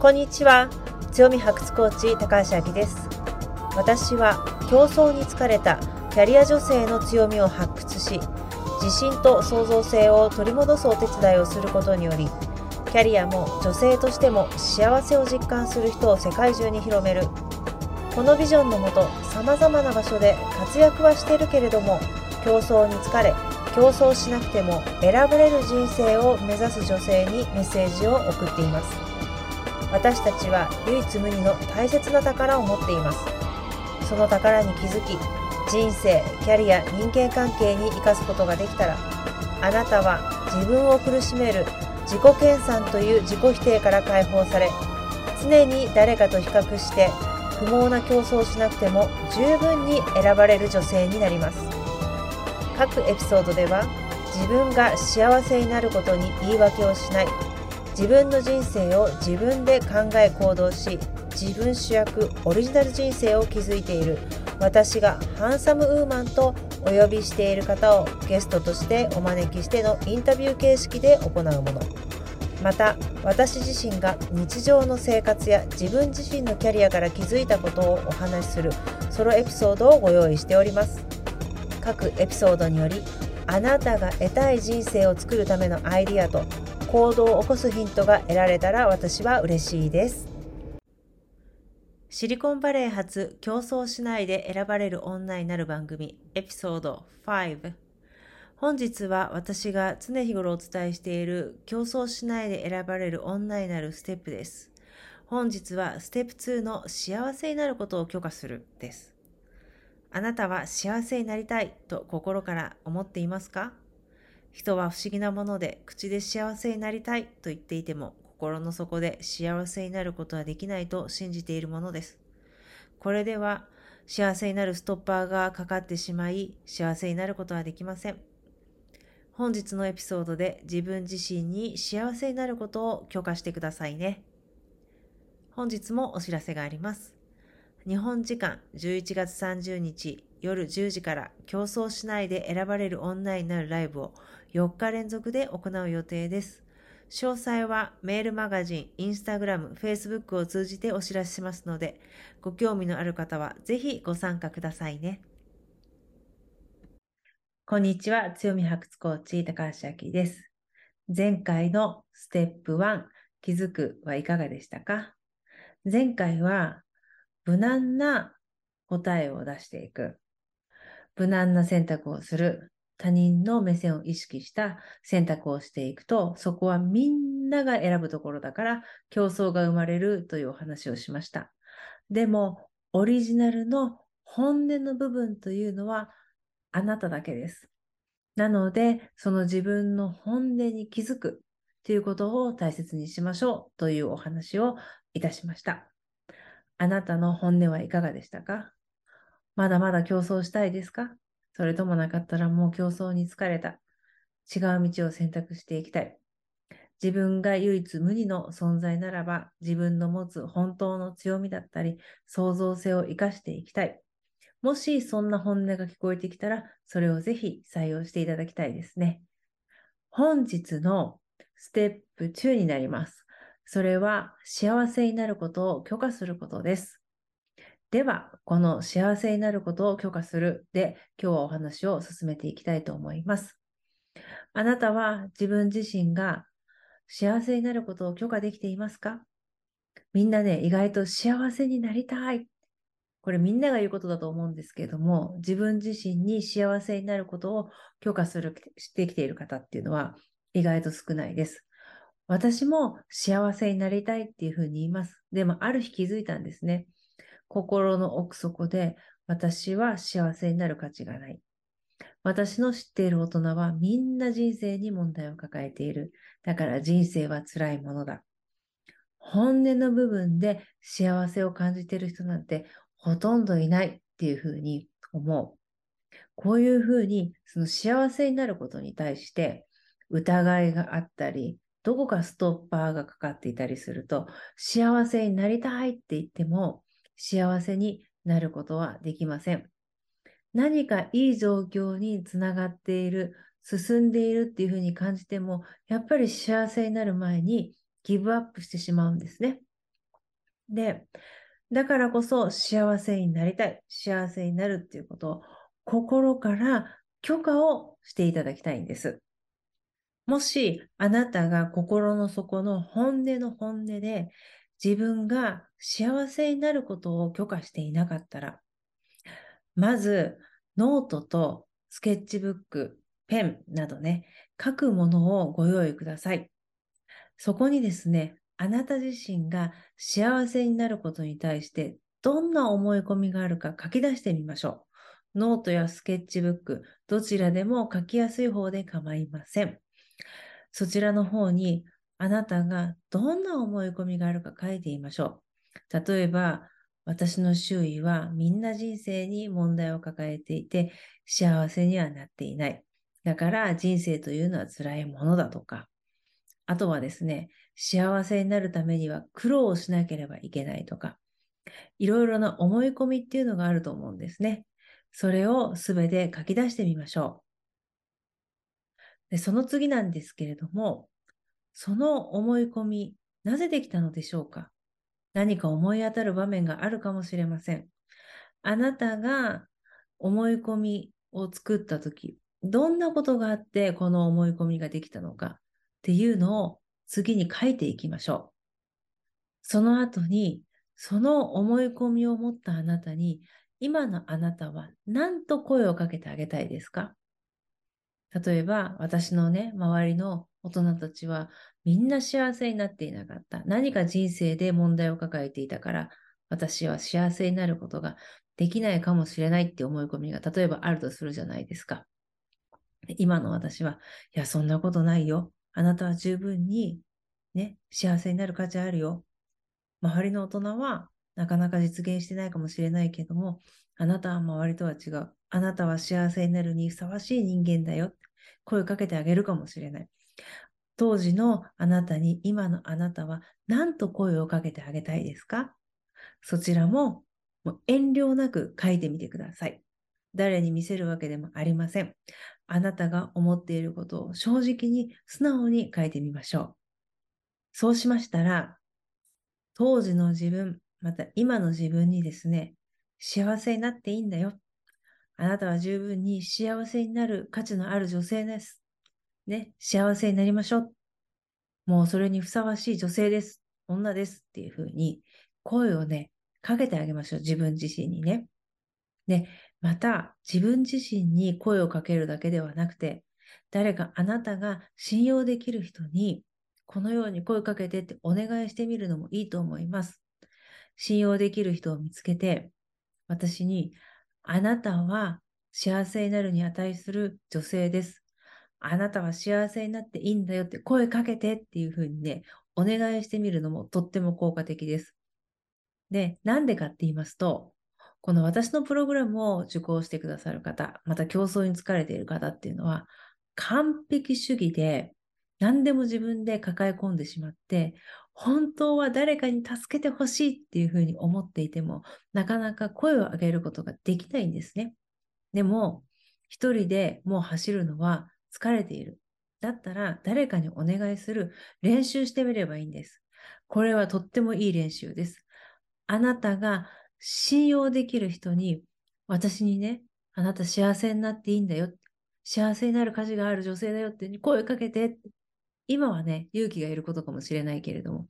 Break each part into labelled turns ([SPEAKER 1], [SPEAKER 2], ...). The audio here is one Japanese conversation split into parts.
[SPEAKER 1] こんにちは。強み発掘コーチ高橋明です。私は競争に疲れたキャリア女性の強みを発掘し自信と創造性を取り戻すお手伝いをすることによりキャリアも女性としても幸せを実感する人を世界中に広める。このビジョンのもとさまざまな場所で活躍はしてるけれども競争に疲れ競争しなくても選ばれる人生を目指す女性にメッセージを送っています。私たちは唯一無二の大切な宝を持っています。その宝に気づき人生キャリア人間関係に生かすことができたらあなたは自分を苦しめる自己研鑽という自己否定から解放され常に誰かと比較して不毛な競争をしなくても十分に選ばれる女性になります。各エピソードでは自分が幸せになることに言い訳をしない自分の人生を自分で考え行動し自分主役オリジナル人生を築いている。私がハンサムウーマンとお呼びしている方をゲストとしてお招きしてのインタビュー形式で行うもの。また私自身が日常の生活や自分自身のキャリアから気づいたことをお話しするソロエピソードをご用意しております。各エピソードによりあなたが得たい人生を作るためのアイディアと行動を起こすヒントが得られたら私は嬉しいですシリコンバレー発競争しないで選ばれる女になる番組エピソード5本日は私が常日頃お伝えしている競争しないで選ばれる女になるステップです。本日はステップ2の幸せになることを許可するです。あなたは幸せになりたいと心から思っていますか？人は不思議なもので口で幸せになりたいと言っていても心の底で幸せになることはできないと信じているものです。これでは幸せになるストッパーがかかってしまい幸せになることはできません。本日のエピソードで自分自身に幸せになることを許可してくださいね。本日もお知らせがあります。日本時間11月30日夜10時から競争しないで選ばれるオンラインになるライブを4日連続で行う予定です。詳細はメールマガジン、インスタグラム、フェイスブックを通じてお知らせしますので、ご興味のある方はぜひご参加くださいね。こんにちは。強み発掘コーチ、高橋明です。前回のステップ1、気づくはいかがでしたか？前回は、無難な答えを出していく。無難な選択をする。他人の目線を意識した選択をしていくと、そこはみんなが選ぶところだから競争が生まれるというお話をしました。でも、オリジナルの本音の部分というのはあなただけです。なので、その自分の本音に気づくということを大切にしましょうというお話をいたしました。あなたの本音はいかがでしたか？まだまだ競争したいですか？それともなかったらもう競争に疲れた。違う道を選択していきたい。自分が唯一無二の存在ならば、自分の持つ本当の強みだったり、創造性を生かしていきたい。もしそんな本音が聞こえてきたら、それをぜひ採用していただきたいですね。本日のステップ2になります。それは幸せになることを許可することです。では、この幸せになることを許可するで、今日はお話を進めていきたいと思います。あなたは自分自身が幸せになることを許可できていますか？みんなね、意外と幸せになりたいこれみんなが言うことだと思うんですけれども、自分自身に幸せになることを許可する、してきている方っていうのは意外と少ないです。私も幸せになりたいっていうふうに言います。でもある日気づいたんですね。心の奥底で私は幸せになる価値がない。私の知っている大人はみんな人生に問題を抱えている。だから人生は辛いものだ。本音の部分で幸せを感じている人なんてほとんどいないっていうふうに思う。こういうふうに、その幸せになることに対して疑いがあったり、どこかストッパーがかかっていたりすると、幸せになりたいって言っても、幸せになることはできません。何かいい状況につながっている、進んでいるっていうふうに感じても、やっぱり幸せになる前にギブアップしてしまうんですね。で、だからこそ幸せになりたい、幸せになるっていうことを心から許可をしていただきたいんです。もしあなたが心の底の本音の本音で自分が幸せになることを許可していなかったら、まずノートとスケッチブック、ペンなどね、書くものをご用意ください。そこにですね、あなた自身が幸せになることに対してどんな思い込みがあるか書き出してみましょう。ノートやスケッチブック、どちらでも書きやすい方で構いません。そちらの方にあなたがどんな思い込みがあるか書いてみましょう。例えば、私の周囲はみんな人生に問題を抱えていて幸せにはなっていない。だから人生というのは辛いものだとか、あとはですね、幸せになるためには苦労をしなければいけないとか、いろいろな思い込みっていうのがあると思うんですね。それをすべて書き出してみましょう。でその次なんですけれども、その思い込み、なぜできたのでしょうか？何か思い当たる場面があるかもしれません。あなたが思い込みを作ったとき、どんなことがあってこの思い込みができたのかっていうのを次に書いていきましょう。その後に、その思い込みを持ったあなたに、今のあなたは何と声をかけてあげたいですか？例えば、私のね、周りの大人たちはみんな幸せになっていなかった。何か人生で問題を抱えていたから、私は幸せになることができないかもしれないって思い込みが例えばあるとするじゃないですか。今の私は、いや、そんなことないよ。あなたは十分に、ね、幸せになる価値あるよ。周りの大人は、なかなか実現してないかもしれないけども、あなたは周りとは違う。あなたは幸せになるにふさわしい人間だよ。声かけてあげるかもしれない。当時のあなたに今のあなたは何と声をかけてあげたいですか？そちらももう遠慮なく書いてみてください。誰に見せるわけでもありません。あなたが思っていることを正直に素直に書いてみましょう。そうしましたら、当時の自分、また今の自分にですね、幸せになっていいんだよ。あなたは十分に幸せになる価値のある女性です。ね、幸せになりましょう。もうそれにふさわしい女性です。女ですっていうふうに声をね、かけてあげましょう。自分自身にね。で、また自分自身に声をかけるだけではなくて、誰かあなたが信用できる人に、このように声かけてってお願いしてみるのもいいと思います。信用できる人を見つけて、私に、あなたは幸せになるに値する女性です。あなたは幸せになっていいんだよって声かけてっていうふうにね、お願いしてみるのもとっても効果的です。で、なんでかって言いますと、この私のプログラムを受講してくださる方、また競争に疲れている方っていうのは、完璧主義で何でも自分で抱え込んでしまって、本当は誰かに助けてほしいっていうふうに思っていても、なかなか声を上げることができないんですね。でも、一人でもう走るのは疲れている。だったら誰かにお願いする練習してみればいいんです。これはとってもいい練習です。あなたが信用できる人に、私にね、あなた幸せになっていいんだよ。幸せになる価値がある女性だよって声かけて。今はね、勇気がいることかもしれないけれども、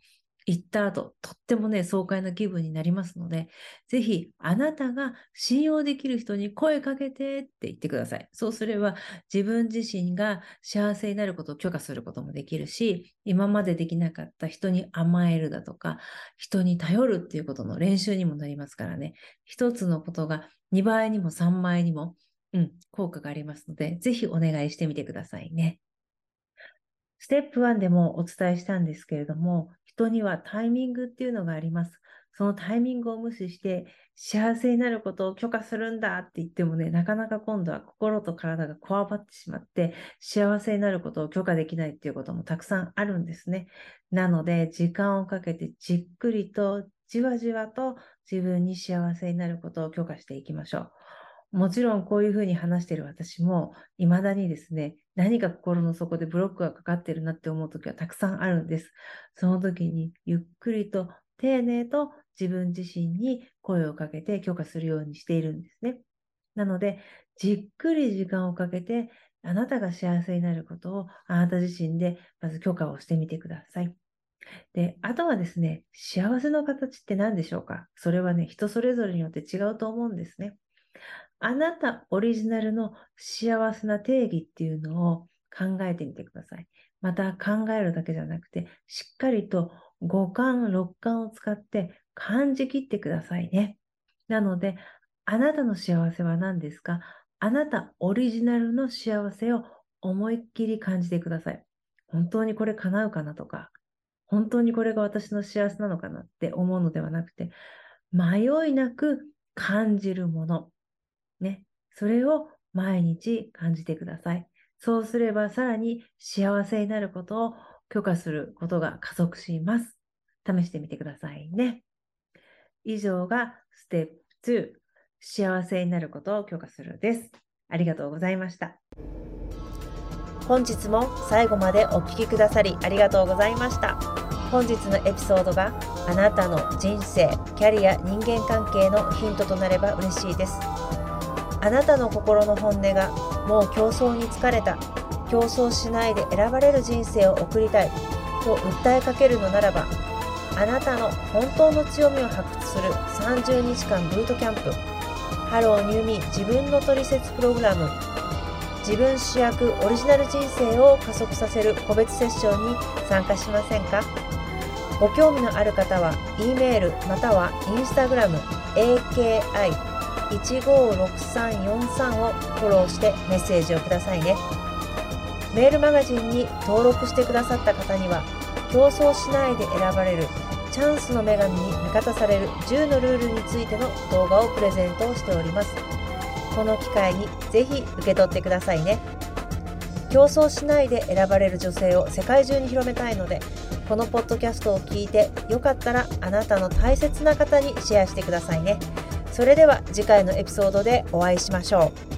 [SPEAKER 1] 行った後、とってもね、爽快な気分になりますので、ぜひ、あなたが信用できる人に声かけてって言ってください。そうすれば、自分自身が幸せになることを許可することもできるし、今までできなかった人に甘えるだとか、人に頼るっていうことの練習にもなりますからね。一つのことが2倍にも3倍にも、うん、効果がありますので、ぜひお願いしてみてくださいね。ステップ1でもお伝えしたんですけれども、人にはタイミングっていうのがあります。そのタイミングを無視して幸せになることを許可するんだって言ってもね、なかなか今度は心と体がこわばってしまって幸せになることを許可できないっていうこともたくさんあるんですね。なので時間をかけてじっくりとじわじわと自分に幸せになることを許可していきましょう。もちろんこういうふうに話している私も、未だにですね、何か心の底でブロックがかかってるなって思う時はたくさんあるんです。その時にゆっくりと丁寧と自分自身に声をかけて許可するようにしているんですね。なので、じっくり時間をかけて、あなたが幸せになることをあなた自身でまず許可をしてみてください。で、あとはですね、幸せの形って何でしょうか？それはね、人それぞれによって違うと思うんですね。あなたオリジナルの幸せな定義っていうのを考えてみてください。また考えるだけじゃなくて、しっかりと五感、六感を使って感じきってくださいね。なので、あなたの幸せは何ですか？あなたオリジナルの幸せを思いっきり感じてください。本当にこれ叶うかなとか、本当にこれが私の幸せなのかなって思うのではなくて、迷いなく感じるもの。ね。それを毎日感じてください。そうすればさらに幸せになることを許可することが加速します。試してみてくださいね。以上がステップ2、幸せになることを許可するです。ありがとうございました。本日も最後までお聴きくださりありがとうございました。本日のエピソードがあなたの人生、キャリア、人間関係のヒントとなれば嬉しいです。あなたの心の本音がもう競争に疲れた。競争しないで選ばれる人生を送りたい。と訴えかけるのならばあなたの本当の強みを発掘する30日間ブートキャンプ。 Hello New Me 自分のトリセツプログラム。自分主役オリジナル人生を加速させる個別セッションに参加しませんか？ご興味のある方は E メールまたは Instagram AKI 156343をフォローしてメッセージをくださいね。メールマガジンに登録してくださった方には、競争しないで選ばれるチャンスの女神に味方される10のルールについての動画をプレゼントをしております。この機会にぜひ受け取ってくださいね。競争しないで選ばれる女性を世界中に広めたいので、このポッドキャストを聞いてよかったらあなたの大切な方にシェアしてくださいね。それでは次回のエピソードでお会いしましょう。